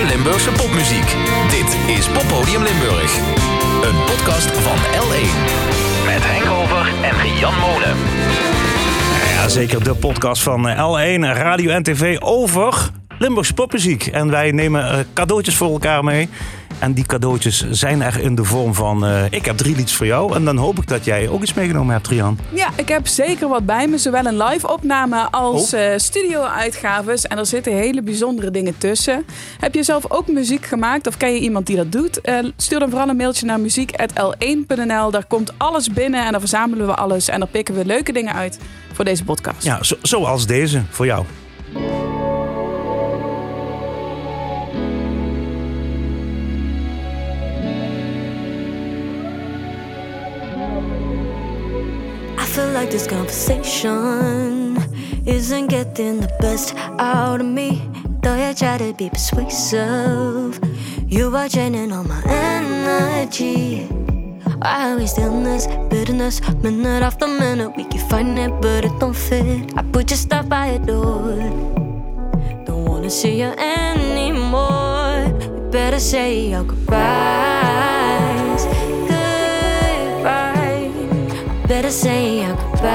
nieuwe Limburgse popmuziek. Dit is Poppodium Limburg. Een podcast van L1. Met Henk Over en Jan Molen. Ja, zeker de podcast van eh, L1, Radio en TV over Limburgse popmuziek. En wij nemen eh, cadeautjes voor elkaar mee. En die cadeautjes zijn er in de vorm van... eh, ik heb drie liedjes voor jou. En dan hoop ik dat jij ook iets meegenomen hebt, Trian. Ja, ik heb zeker wat bij me. Zowel een live opname als Oh. eh, studio-uitgaves. En er zitten hele bijzondere dingen tussen. Heb je zelf ook muziek gemaakt of ken je iemand die dat doet? Eh, stuur dan vooral een mailtje naar muziek.l1.nl. Daar komt alles binnen en dan verzamelen we alles. En dan pikken we leuke dingen uit voor deze podcast. Ja, zo, zoals deze, voor jou. Like this conversation isn't getting the best out of me. Though you try to be persuasive, you are draining all my energy. I always this bitterness, minute after minute. We keep find it, but it don't fit. I put your stuff by your door. Don't wanna see you anymore. You better say your goodbyes. Better say your goodbyes.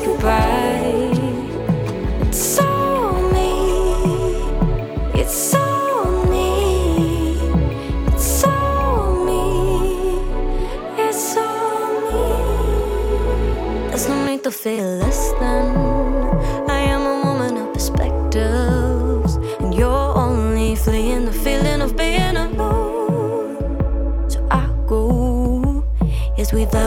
Goodbye. It's all me. It's all me. It's all me. It's all me. There's no need to feel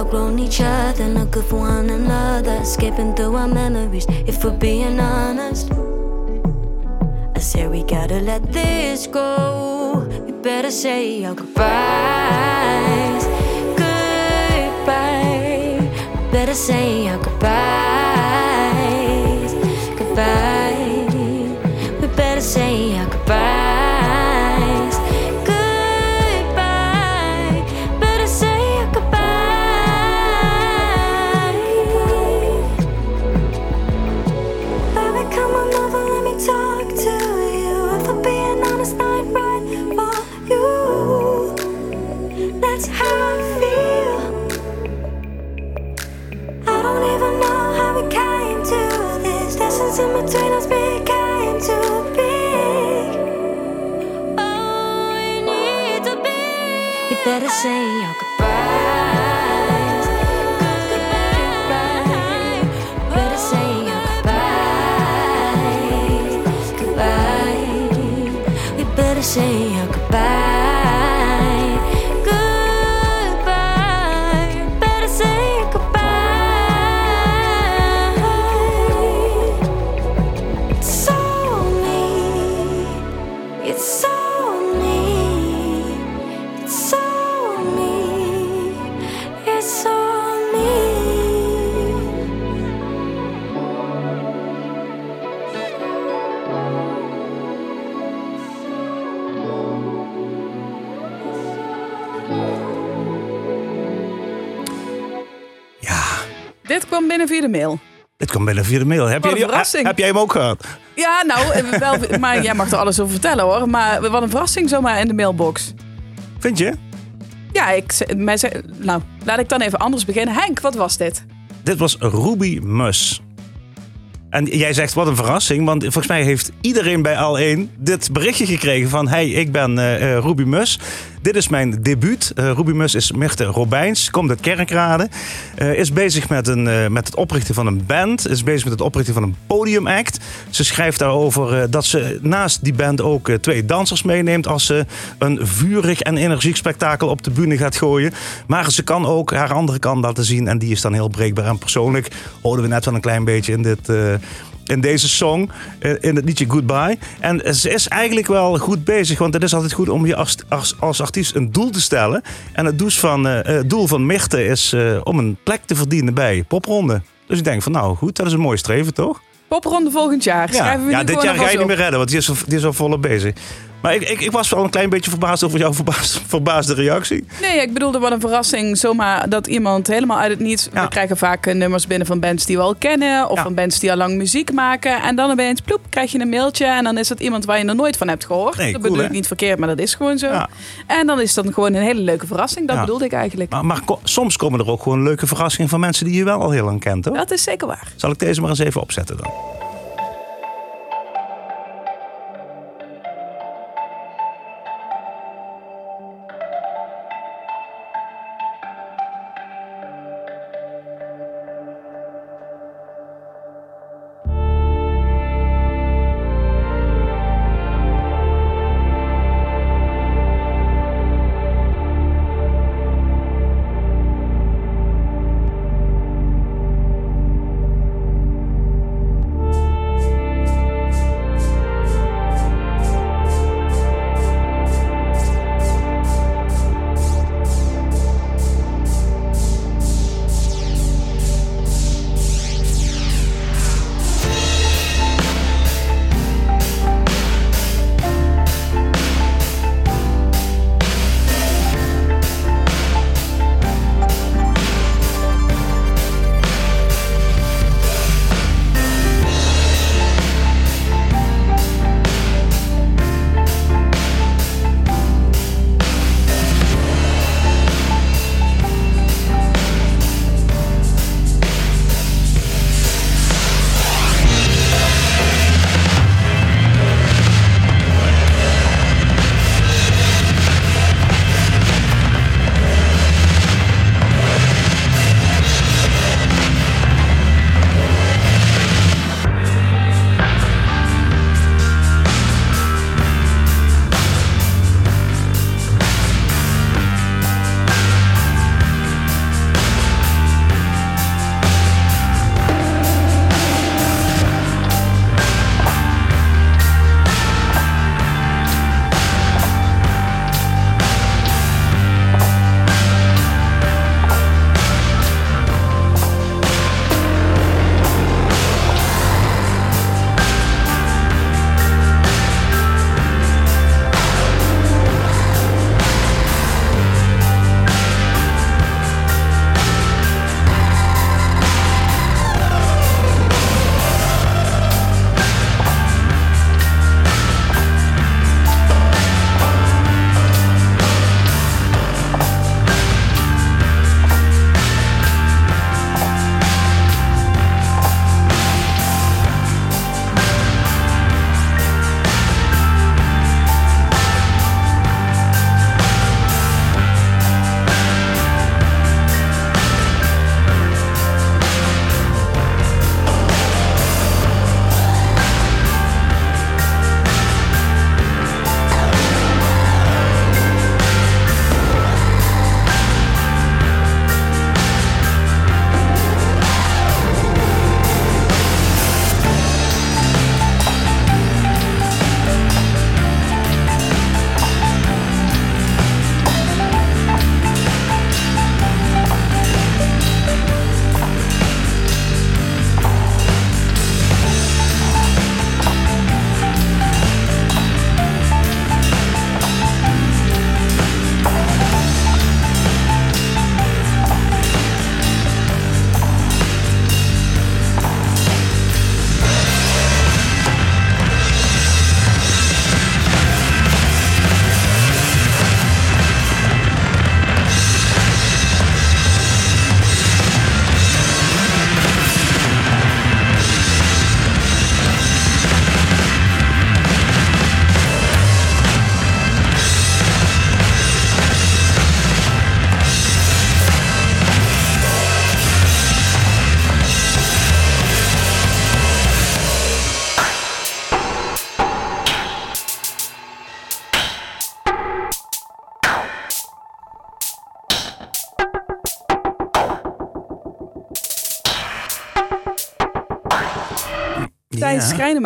outgrown each other, not good for one another. Skipping through our memories, if we're being honest. I say we gotta let this go. We better say our goodbyes. Goodbye. We better say our goodbyes. Goodbye. We better say our goodbyes. Dit kwam binnen via de mail. dit komt binnen via de mail. Heb, jij, verrassing. heb jij hem ook gehad? Ja, nou, eh, wel, maar jij mag er alles over vertellen hoor. Maar wat een verrassing zomaar in de mailbox. Vind je? Ja, ik, mij ze- nou, laat ik dan even anders beginnen. Henk, wat was dit? Dit was Ruby Mus. En jij zegt wat een verrassing, want volgens mij heeft iedereen bij Al1 dit berichtje gekregen van... hey, ik ben eh, eh, Ruby Mus. Dit is mijn debuut. Eh, Ruby Mus is Mirte Robijns, komt uit Kerkrade. Eh, is bezig met, een, eh, met het oprichten van een band. Is bezig met het oprichten van een podiumact. Ze schrijft daarover dat ze naast die band ook twee dansers meeneemt... als ze een vurig en energiek spektakel op de bühne gaat gooien. Maar ze kan ook haar andere kant laten zien. En die is dan heel breekbaar en persoonlijk. Hoorden we net wel een klein beetje in dit... in deze song, eh, in het liedje Goodbye. En ze is eigenlijk wel goed bezig, want het is altijd goed om je als, als, als artiest een doel te stellen. En het doel van, eh, het doel van Mirte is eh, om een plek te verdienen bij Popronde. Dus ik denk van nou goed, dat is een mooi streven toch? Popronde volgend jaar. Ja, Schrijven we ja nu dit jaar ga je niet meer redden, want die is, die is al volop bezig. Maar ik, ik, ik was wel een klein beetje verbaasd over jouw verbaasd, verbaasde reactie. Nee, ik bedoelde wat een verrassing. Zomaar dat iemand helemaal uit het niets... Ja. We krijgen vaak nummers binnen van bands die we al kennen. Of Ja. van bands die al lang muziek maken. En dan opeens, ploep, krijg je een mailtje. En dan is het iemand waar je nog nooit van hebt gehoord. Nee, dat cool, bedoel ik niet verkeerd, maar dat is gewoon zo. Ja. En dan is dat gewoon een hele leuke verrassing. Dat bedoelde ik eigenlijk. Maar, maar ko- soms komen er ook gewoon leuke verrassingen van mensen die je wel al heel lang kent, hoor. Dat is zeker waar. Zal ik deze maar eens even opzetten dan?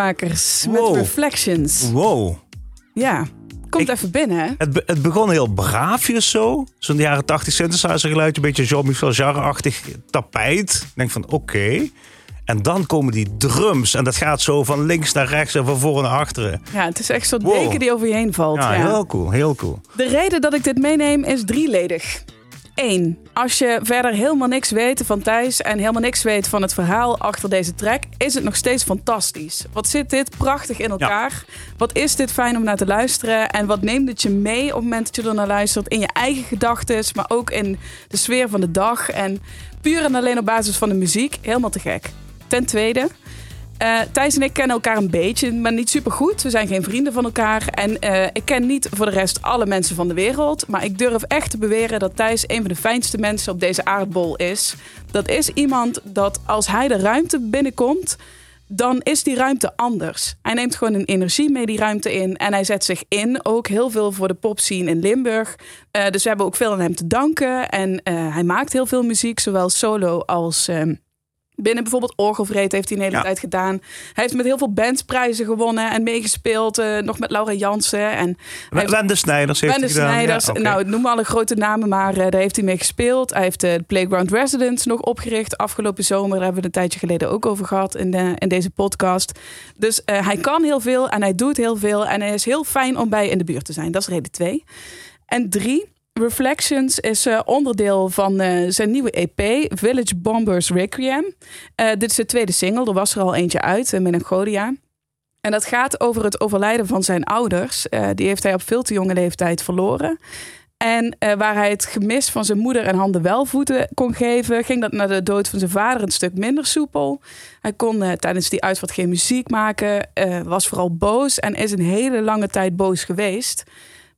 Wow. met Reflections. Wow. Ja, komt Ik- even binnen, hè? Het, be- het begon heel braafjes zo. Zo'n jaren 80 synthesizer geluid. Een beetje Jean-Michel Jarre-achtig tapijt. Ik denk van oké. En dan komen die drums. En dat gaat zo van links naar rechts en van voren naar achteren. Ja, het is echt zo'n Wow. deken die over je heen valt. Ja, ja. heel cool. Heel cool. De reden dat ik dit meeneem is drieledig. Eén, als je verder helemaal niks weet van Thijs en helemaal niks weet van het verhaal achter deze track, is het nog steeds fantastisch. Wat zit dit prachtig in elkaar? Wat is dit fijn om naar te luisteren? En wat neemt het je mee op het moment dat je er naar luistert? In je eigen gedachten, maar ook in de sfeer van de dag. En puur en alleen op basis van de muziek, helemaal te gek. Ten tweede, eh, Thijs en ik kennen elkaar een beetje, maar niet super goed. We zijn geen vrienden van elkaar. En eh, ik ken niet voor de rest alle mensen van de wereld. Maar ik durf echt te beweren dat Thijs een van de fijnste mensen op deze aardbol is. Dat is iemand dat als hij de ruimte binnenkomt, dan is die ruimte anders. Hij neemt gewoon een energie mee die ruimte in. En hij zet zich in, ook heel veel voor de popscene in Limburg. Eh, dus we hebben ook veel aan hem te danken. En hij maakt heel veel muziek, zowel solo als... Binnen bijvoorbeeld Orgelvreed heeft hij een hele Ja. tijd gedaan. Hij heeft met heel veel bandsprijzen gewonnen en meegespeeld. eh, nog met Laura Jansen. En heeft- Wende Snijders heeft Wende hij gedaan. Snijders. Ja, oké. Nou, noem alle grote namen, maar eh, daar heeft hij mee gespeeld. Hij heeft de Playground Residence nog opgericht afgelopen zomer. Daar hebben we het een tijdje geleden ook over gehad in, de, in deze podcast. Dus eh, hij kan heel veel en hij doet heel veel. En hij is heel fijn om bij in de buurt te zijn. Dat is reden twee. En drie, Reflections is eh, onderdeel van eh, zijn nieuwe EP, Village Bombers Requiem. Eh, dit is de tweede single, er was er al eentje uit, uh, Melancholia. En dat gaat over het overlijden van zijn ouders. Die heeft hij op veel te jonge leeftijd verloren. En waar hij het gemis van zijn moeder en handen wel voeten kon geven, ging dat na de dood van zijn vader een stuk minder soepel. Hij kon tijdens die uitvaart geen muziek maken, was vooral boos en is een hele lange tijd boos geweest.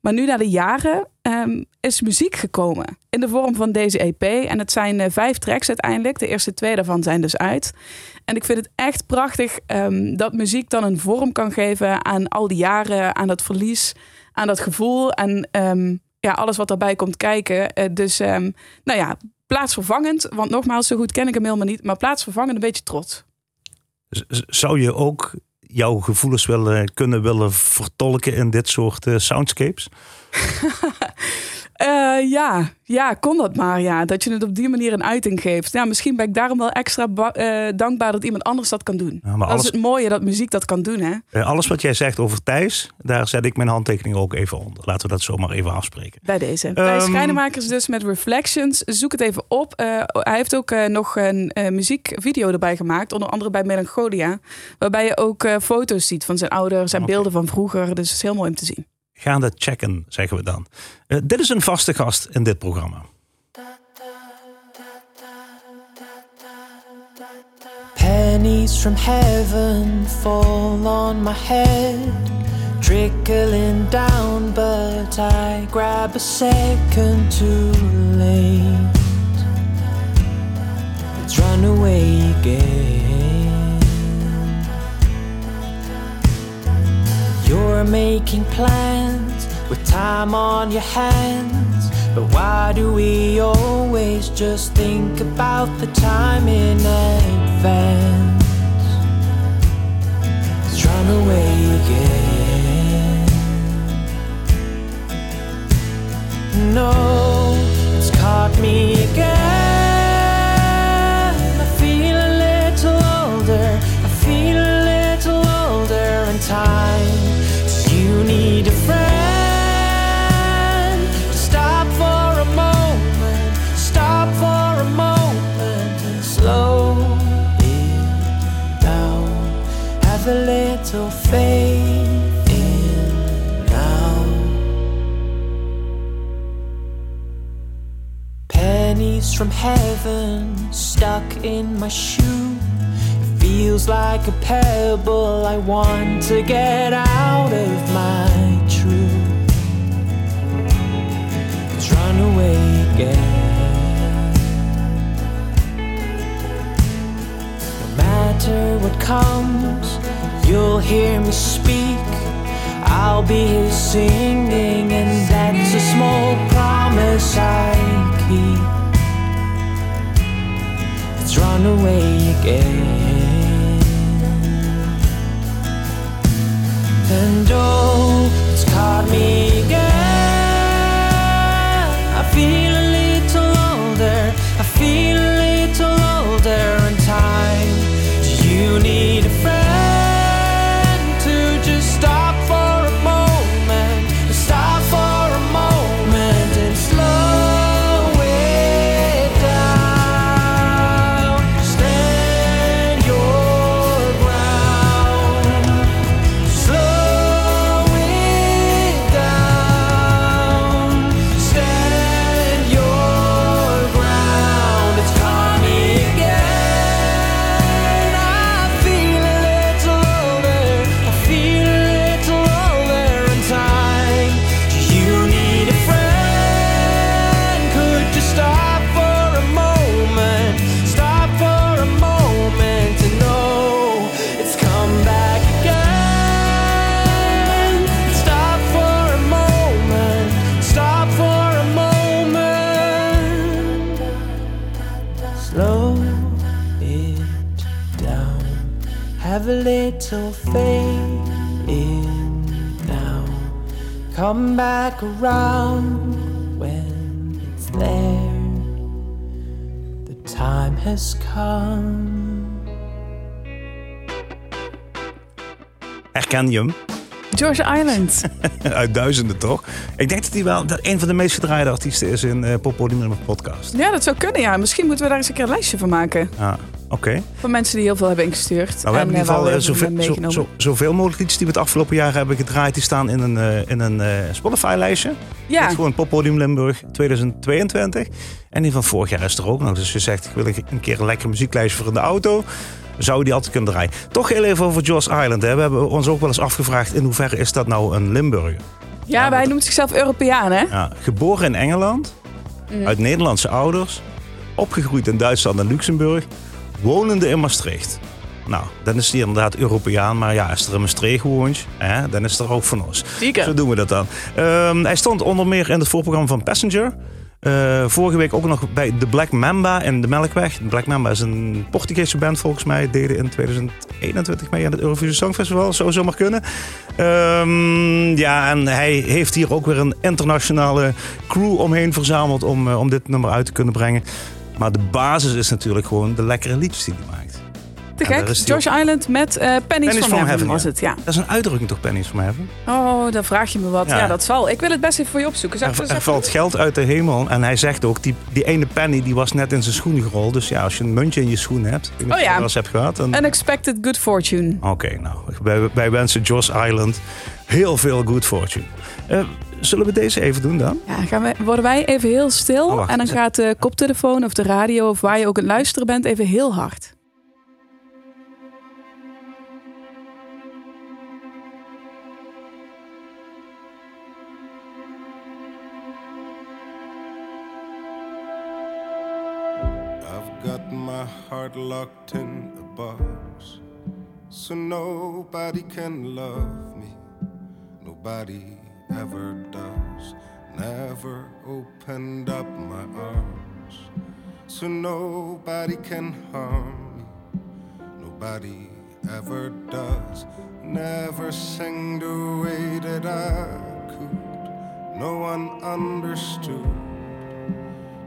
Maar nu na de jaren ehm, is muziek gekomen in de vorm van deze EP. En het zijn eh, vijf tracks uiteindelijk. De eerste twee daarvan zijn dus uit. En ik vind het echt prachtig ehm, dat muziek dan een vorm kan geven aan al die jaren, aan dat verlies, aan dat gevoel en ehm, ja, alles wat daarbij komt kijken. Eh, dus nou ja, plaatsvervangend, want nogmaals, zo goed ken ik hem helemaal niet, maar plaatsvervangend een beetje trots. Zou je ook jouw gevoelens willen, kunnen willen vertolken in dit soort eh, soundscapes? Eh, ja, ja, kon dat maar. Ja. Dat je het op die manier een uiting geeft. Ja, misschien ben ik daarom wel extra eh, dankbaar dat iemand anders dat kan doen. Ja, maar Dat alles, is het mooie dat muziek dat kan doen. Hè? eh, alles wat jij zegt over Thijs, daar zet ik mijn handtekening ook even onder. Laten we dat zomaar even afspreken. Bij deze. Thijs Ehm, Schijnenmakers dus met Reflections. Zoek het even op. Hij heeft ook nog een muziekvideo erbij gemaakt. Onder andere bij Melancholia. Waarbij je ook foto's ziet van zijn ouders en beelden van vroeger. Dus het is heel mooi om te zien. Ga dat checken, zeggen we dan. Eh, dit is een vaste gast in dit programma. Pennies from heaven fall on my head, trickling down, but I grab a second too late. Let's run away again. You're making plans with time on your hands. But why do we always just think about the time in advance? Let's run away again. No, it's caught me again. From heaven stuck in my shoe. It feels like a pebble. I want to get out of my truth. Let's run away again. No matter what comes, you'll hear me speak. I'll be here singing, and that's a small promise I keep. Run away again. And oh, it's caught me again. There. The time has come. Herken je hem? George Island. Uit duizenden toch? Ik denk dat hij wel dat een van de meest gedraaide artiesten is in uh, Poppodium podcast. Ja, dat zou kunnen. Ja. Misschien moeten we daar eens een keer een lijstje van maken. Ja, oké. Van mensen die heel veel hebben ingestuurd. Nou, we hebben in en, ieder eh, geval eh, zoveel, hebben zo, meegenomen. zo, zoveel mogelijk liedjes die we het afgelopen jaar hebben gedraaid. Die staan in een, eh, in een eh, Spotify-lijstje. Ja, gewoon Poppodium Limburg 2022. En die van vorig jaar is er ook nog. Dus je zegt, ik wil een keer een lekker muzieklijstje voor in de auto. Zou je die altijd kunnen draaien. Toch heel even over Joss Island. Hè. We hebben ons ook wel eens afgevraagd in hoeverre is dat nou een Limburger? ja, wij noemt zichzelf Europeaan, hè? Ja, geboren in Engeland, Mhm. uit Nederlandse ouders, opgegroeid in Duitsland en Luxemburg, wonende in Maastricht. Nou, dan is hij inderdaad Europeaan, maar ja, als er in Maastricht woont, hè, dan is er ook van ons. Zeker. Zo doen we dat dan. Ehm, hij stond onder meer in het voorprogramma van Passenger. Eh, vorige week ook nog bij de Black Mamba in de Melkweg. De Black Mamba is een Portugese band volgens mij. Deden in 2021 mee aan het Eurovisie Songfestival. Zou zomaar kunnen. Ehm, ja, en hij heeft hier ook weer een internationale crew omheen verzameld om, eh, om dit nummer uit te kunnen brengen. Maar de basis is natuurlijk gewoon de lekkere liedjes die hij maakt. Te gek. die George Island met eh, Pennies, from, Heaven, was het, ja. Dat is een uitdrukking toch, Pennies from Heaven? Oh, dan vraag je me wat. Ja. Ja, dat zal. Ik wil het best even voor je opzoeken. Er, er valt geld uit de hemel. En hij zegt ook, die, die ene penny die was net in zijn schoen gerold. Dus ja, als je een muntje in je schoen hebt. Ik Oh ja. dat hebt gehad. dan-? Unexpected Good Fortune. Oké, nou, wij, wij wensen Joss Island heel veel good fortune. Eh, zullen we deze even doen dan? Ja, gaan we, worden wij even heel stil. Oh, en dan gaat de koptelefoon of de radio of waar je ook aan het luisteren bent even heel hard. I've got my heart locked in a box, so nobody can love me. Nobody ever does. Never opened up my arms, so nobody can harm me. Nobody ever does. Never sang the way that I could. No one understood.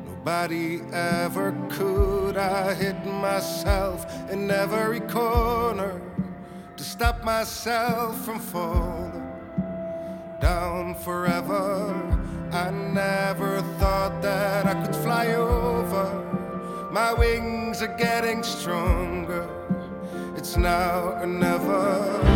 Nobody ever could. I hid myself in every corner to stop myself from falling down forever. I never thought that I could fly over. My wings are getting stronger. It's now or never.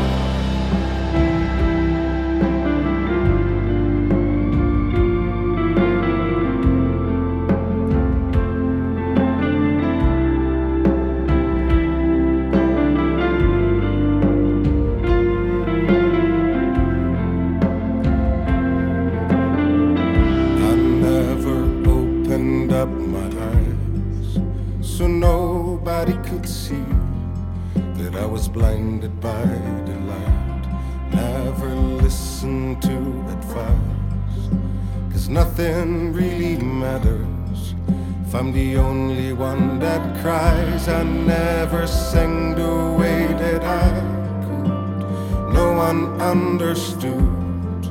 So nobody could see that I was blinded by the light. Never listened to advice, cause nothing really matters. If I'm the only one that cries, I never sang the way that I could. No one understood.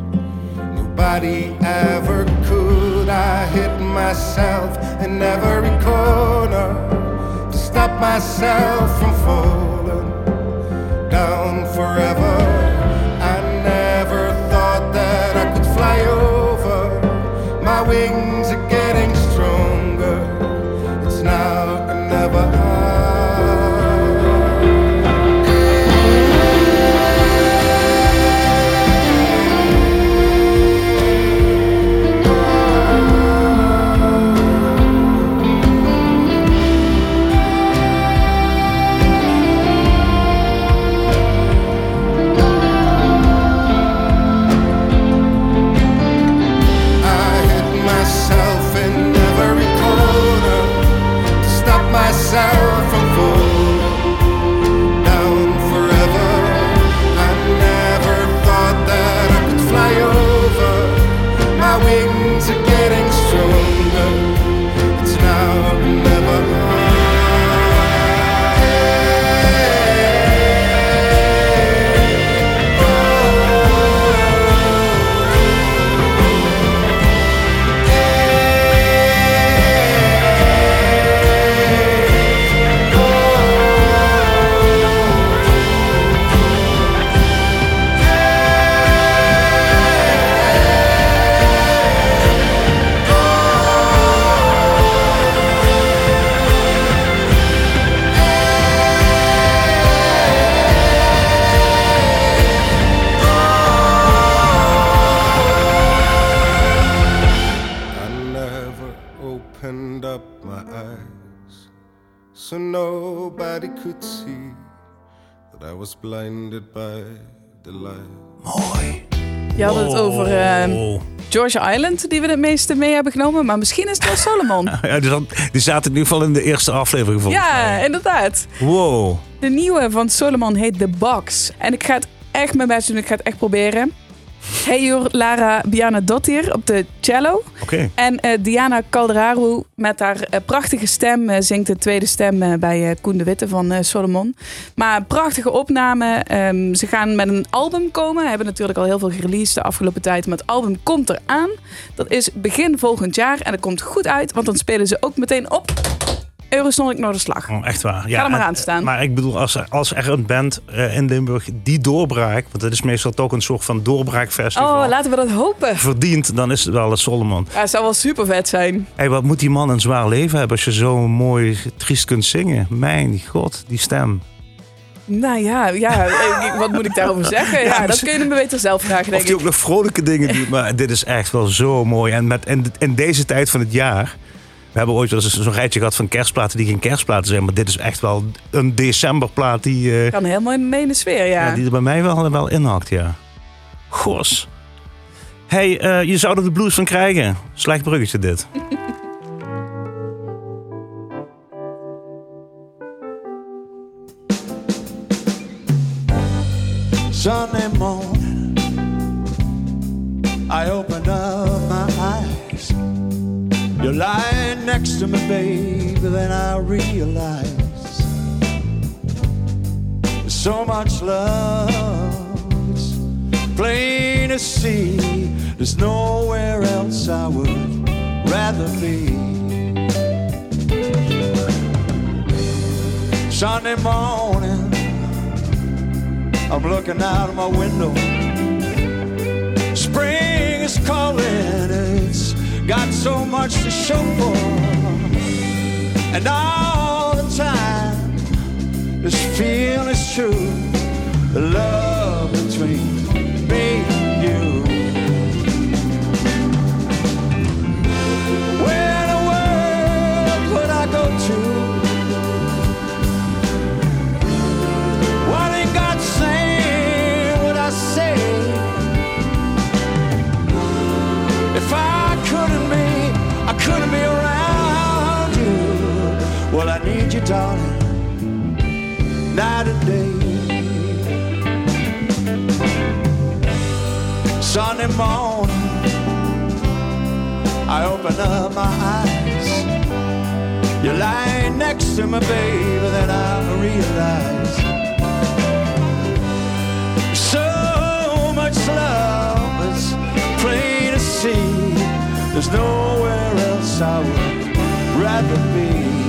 Nobody ever could. I hit myself in every corner stop myself from falling down forever. Georgia Island, die we het meeste mee hebben genomen. Maar misschien is het wel Solomon. Ja, die, zat, die zaten in ieder geval in de eerste aflevering volgens ja, mij. inderdaad. Wow. De nieuwe van Solomon heet The Box. En ik ga het echt mijn best doen. Ik ga het echt proberen. Hey hoor, Lara Biana Dottir op de cello. En eh, Diana Calderaru met haar eh, prachtige stem eh, zingt de tweede stem bij Koen de Witte van Solomon. Maar prachtige opname. Ehm, ze gaan met een album komen. Hebben natuurlijk al heel veel gereleased de afgelopen tijd. Maar het album komt eraan. Dat is begin volgend jaar. En dat komt goed uit, want dan spelen ze ook meteen op Eurosonic Noorderslag. Oh, echt waar. Ja, Ga er maar en- aan staan. Maar ik bedoel, als er, als er een band eh, in Limburg die doorbraak, want het is meestal toch een soort van doorbraakfestival, Oh, laten we dat hopen. verdient, dan is het wel het Solomon. Ja, het zou wel super vet zijn. Hey, wat moet die man een zwaar leven hebben als je zo mooi triest kunt zingen? Mijn god, die stem. Nou ja, ja wat moet ik daarover zeggen? Ja, dat kun je hem beter zelf vragen, Of denk die ik. ook nog vrolijke dingen doet. Maar dit is echt wel zo mooi. En met, in, in deze tijd van het jaar. We hebben ooit wel eens zo'n rijtje gehad van kerstplaten die geen kerstplaten zijn. Maar dit is echt wel een decemberplaat die, eh, Kan helemaal mee in de sfeer, ja. ja, die er bij mij wel, wel inhakt. Ja. Gos. hey, eh, je zou er de blues van krijgen. Slecht bruggetje dit. Sunday morning, I open up my eyes. You're lying next to me, baby, then I realize there's so much love. It's plain to see there's nowhere else I would rather be. Sunday morning. I'm looking out of my window. Spring is calling, got so much to show for. And all the time, this feeling is true. The love between darling, night and day. Sunday morning, I open up my eyes. You're lying next to me, baby, then I realize so much love is plain to see. There's nowhere else I would rather be.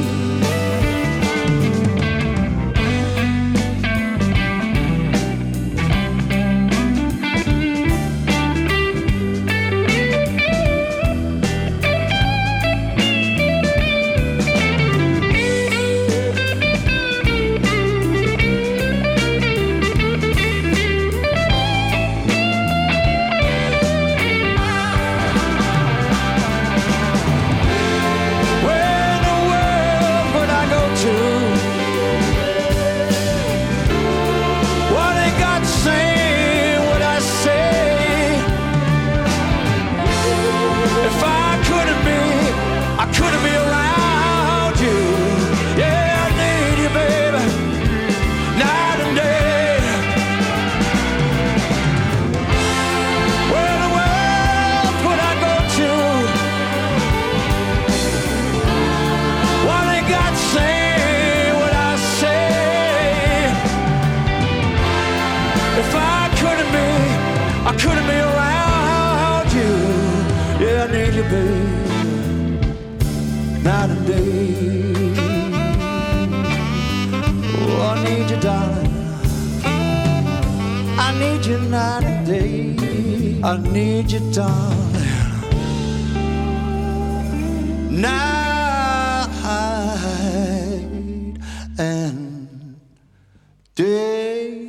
I need you, darling night and day.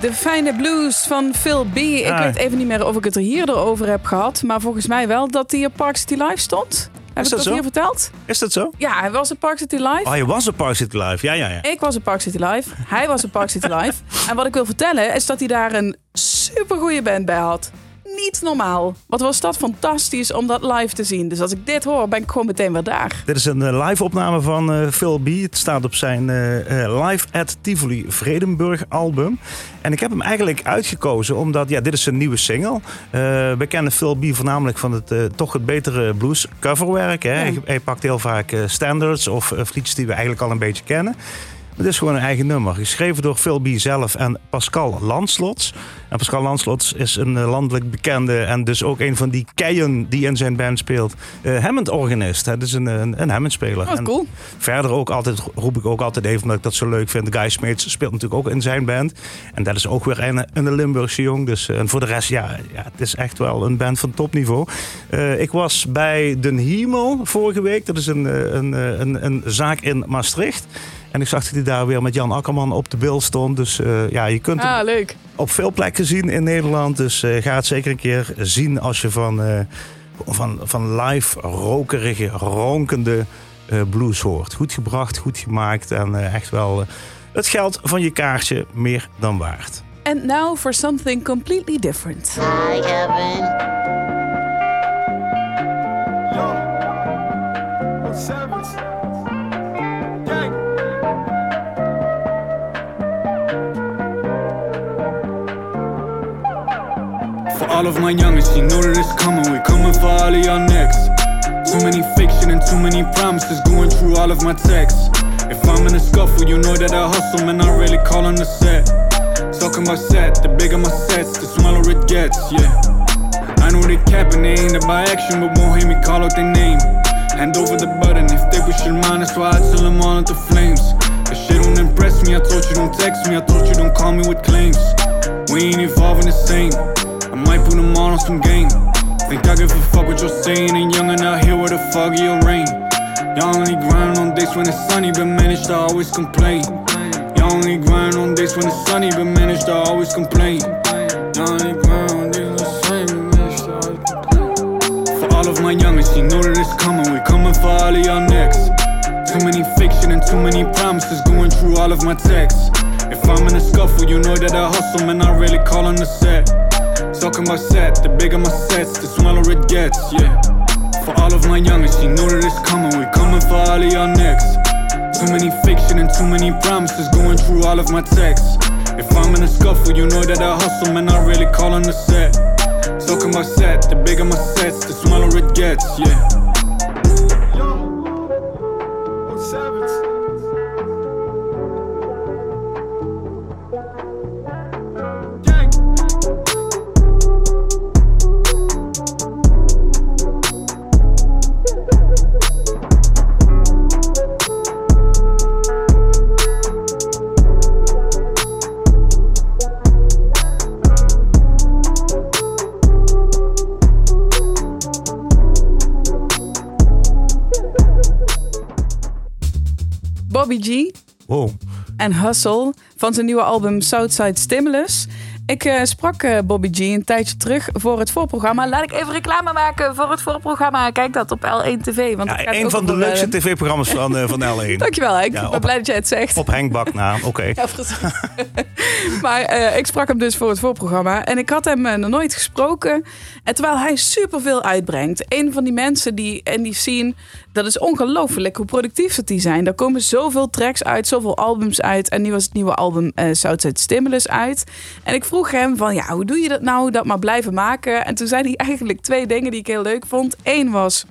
De fijne blues van Phil B. Ik Ah. weet even niet meer of ik het er hier over heb gehad. Maar volgens mij wel dat hij op Park City Live stond. Heb ik dat zo? hier verteld? Is dat zo? Ja, hij was op Park City Live. Oh, je was op Park City Live. Ja, ja, ja. Ik was op Park City Live. Hij was op Park City Live. En wat ik wil vertellen is dat hij daar een supergoeie band bij had. Niet normaal. Wat was dat fantastisch om dat live te zien. Dus als ik dit hoor, ben ik gewoon meteen weer daar. Dit is een eh, live opname van eh, Phil B. Het staat op zijn eh, Live at Tivoli Vredenburg album. En ik heb hem eigenlijk uitgekozen omdat ja, dit is een nieuwe single. Eh we kennen Phil B. voornamelijk van het toch het betere blues coverwerk. Hè. Hij, hij pakt heel vaak standards of liedjes die we eigenlijk al een beetje kennen. Het is gewoon een eigen nummer. Geschreven door Phil B. zelf en Pascal Lanslots. En Pascal Lanslots is een eh, landelijk bekende en dus ook een van die keien die in zijn band speelt. eh Hammond-organist. Het is een, een, een Hammond-speler. En cool. Verder ook altijd, roep ik ook altijd even omdat ik dat zo leuk vind. Guy Smeets speelt natuurlijk ook in zijn band. En dat is ook weer een, een Limburgse jong. Dus, eh, en voor de rest, ja, ja, het is echt wel een band van topniveau. Eh, ik was bij Den Hiemel vorige week. Dat is een, eh, een, eh, een, een zaak in Maastricht. En ik zag dat hij daar weer met Jan Akkerman op de bil stond. Dus eh, ja, je kunt hem Ah, leuk. op veel plekken zien in Nederland. Dus eh, ga het zeker een keer zien als je van, eh, van, van live rokerige, ronkende eh, blues hoort. Goed gebracht, goed gemaakt en eh, echt wel het geld van je kaartje meer dan waard. And now for something completely different. Hi, Kevin. All of my youngest, you know that it's coming. We're coming for all of y'all next. Too many fiction and too many promises going through all of my texts. If I'm in a scuffle, you know that I hustle, man. I really call on the set. Talking about set, the bigger my sets, the smaller it gets, yeah. I know they capping, they ain't about action, but won't hear me call out their name. Hand over the button if they wish your mind, that's why I tell them all at the flames. That shit don't impress me, I told you don't text me, I told you don't call me with claims. We ain't evolving the same. I might put them all on some game. Think I give a fuck what you're saying, and young and out here with a foggy or rain. Y'all only grind on days when it's sunny, but manage to always complain. Y'all only grind on days when it's sunny, but manage to always complain. Y'all only grind on days when it's sunny, but manage to always complain. For all of my youngest, you know that it's coming. We're coming for all of y'all next. Too many fiction and too many promises going through all of my texts. If I'm in a scuffle, you know that I hustle, man. I really call on the set. Talking about set, the bigger my sets, the smaller it gets, yeah. For all of my youngest, you know that it's coming. We're coming for all of y'all next. Too many fiction and too many promises going through all of my texts. If I'm in a scuffle, you know that I hustle, man. I really call on the set. Talking about set, the bigger my sets, the smaller it gets, yeah. En Hustle van zijn nieuwe album Southside Stimulus. Ik eh, sprak eh, Bobby G een tijdje terug voor het voorprogramma. Laat ik even reclame maken voor het voorprogramma. Kijk dat op L1 TV. Want Ja, een van de over, eh, leukste tv-programma's van, van L1. Dankjewel, Henk. Ja, ik ben op- blij dat jij het zegt. Op Henk Bak na, oké. Ja, maar ik sprak hem dus voor het voorprogramma. En ik had hem nog nooit gesproken. En terwijl hij superveel uitbrengt. Een van die mensen die in die scene... Dat is ongelooflijk hoe productief dat die zijn. Daar komen zoveel tracks uit, zoveel albums uit. En nu was het nieuwe album eh Southside Stimulus uit. En ik vroeg hem van, ja, hoe doe je dat nou? Dat maar blijven maken. En toen zei hij eigenlijk twee dingen die ik heel leuk vond. Eén was...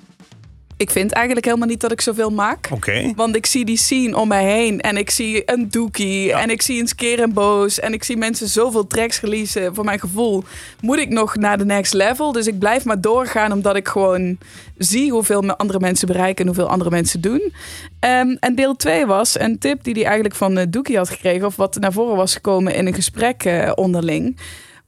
Ik vind eigenlijk helemaal niet dat ik zoveel maak. Want ik zie die scene om mij heen. En ik zie een Doekie. En ik zie een Skeer en Boos. En ik zie mensen zoveel tracks releasen. Voor mijn gevoel moet ik nog naar de next level. Dus ik blijf maar doorgaan. Omdat ik gewoon zie hoeveel andere mensen bereiken. En hoeveel andere mensen doen. Ehm, en deel 2 was een tip die hij eigenlijk van eh, Doekie had gekregen. Of wat naar voren was gekomen in een gesprek eh, onderling.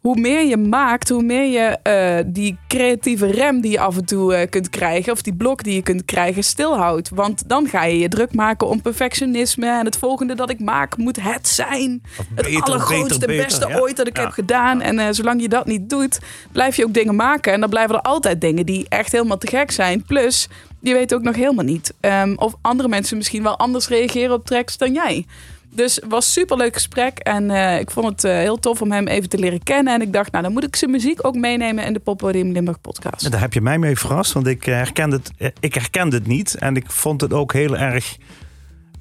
Hoe meer je maakt, hoe meer je eh, die creatieve rem die je af en toe eh, kunt krijgen, of die blok die je kunt krijgen, stilhoudt. Want dan ga je je druk maken om perfectionisme en het volgende dat ik maak moet het zijn. het beter, allergrootste, beter, beter, beste ja. ooit dat ik Ja. heb gedaan. En eh, zolang je dat niet doet, blijf je ook dingen maken. En dan blijven er altijd dingen die echt helemaal te gek zijn. Plus, je weet ook nog helemaal niet ehm, of andere mensen misschien wel anders reageren op tracks dan jij. Dus het was een superleuk gesprek. En eh, ik vond het eh, heel tof om hem even te leren kennen. En ik dacht, nou, dan moet ik zijn muziek ook meenemen in de Poppodium Limburg podcast. Daar heb je mij mee verrast, want ik herkende het, eh, ik herkende het niet. En ik vond het ook heel erg,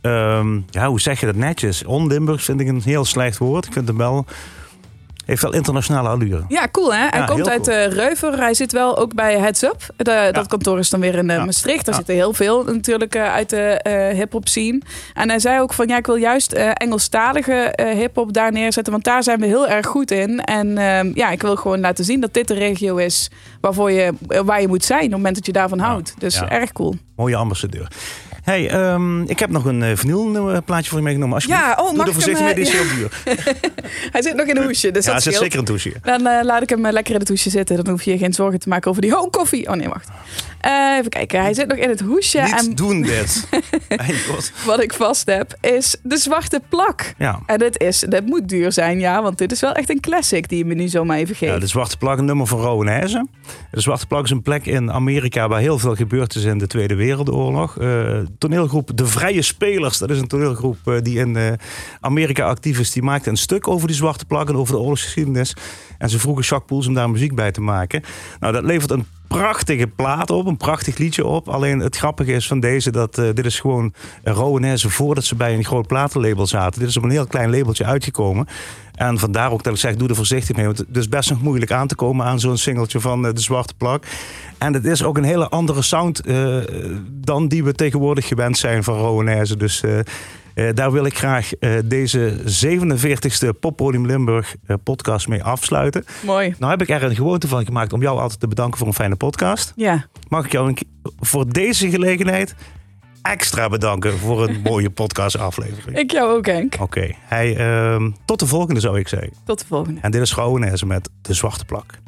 ehm, ja, hoe zeg je dat netjes? On-Limburgs vind ik een heel slecht woord. Ik vind hem wel, heeft wel internationale allure. Ja, cool hè? Hij Ja, komt uit cool. eh, Reuver. Hij zit wel ook bij Heads Up. De- Dat kantoor is dan weer in eh. Maastricht. Daar zitten heel veel natuurlijk eh, uit de eh hip-hop scene. En hij zei ook van ja, ik wil juist eh, Engelstalige hip-hop daar neerzetten. Want daar zijn we heel erg goed in. En ehm, ja, ik wil gewoon laten zien dat dit de regio is waarvoor je, waar je moet zijn op het moment dat je daarvan houdt. Dus erg cool. Mooie ambassadeur. Hey, ehm, ik heb nog een uh, vinyl plaatje voor je meegenomen. Alsjeblieft. Ja, oh, Doe mag er voorzichtig mee, eh, dit is heel duur. Hij zit nog in een hoesje, dus Ja, dat er zit zeker een douche hier. Dan eh, laat ik hem eh, lekker in het hoesje zitten. Dan hoef je je geen zorgen te maken over die oh, koffie. Oh nee, wacht. Eh, even kijken. Hij zit nog in het hoesje. Niet en doen dit. Wat ik vast heb is de zwarte plak. Ja. En dit, is, dit moet duur zijn, ja. Want dit is wel echt een classic die je me nu zomaar even geeft. Ja, de Zwarte Plak, een nummer van Rowan. De Zwarte Plak is een plek in Amerika waar heel veel gebeurd is in de Tweede Wereldoorlog. Eh, toneelgroep De Vrije Spelers, dat is een toneelgroep eh, die in Amerika actief is. Die maakte een stuk over die Zwarte Plak en over de oorlogsgeschiedenis. En ze vroegen Jacques Poels om daar muziek bij te maken. Nou, dat levert een prachtige plaat op, een prachtig liedje op. Alleen het grappige is van deze dat eh, dit is gewoon Rowan Hezen voordat ze bij een groot platenlabel zaten. Dit is op een heel klein labeltje uitgekomen. En vandaar ook dat ik zeg, doe er voorzichtig mee. Want het is best nog moeilijk aan te komen aan zo'n singeltje van uh, De Zwarte Plak. En het is ook een hele andere sound uh, dan die we tegenwoordig gewend zijn van Rowan Hezen. Dus daar wil ik graag deze 47ste Poppodium Limburg podcast mee afsluiten. Mooi. Nou heb ik er een gewoonte van gemaakt om jou altijd te bedanken voor een fijne podcast. Ja. Mag ik jou een, voor deze gelegenheid extra bedanken voor een mooie podcastaflevering. Ik jou ook, Henk. Oké. Okay. Hey, uh, tot de volgende zou ik zeggen. Tot de volgende. En dit is Gouwenese met De Zwarte Plak.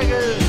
Gewoon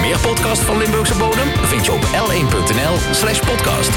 Meer podcast van Limburgse bodem vind je op l1.nl slash podcast.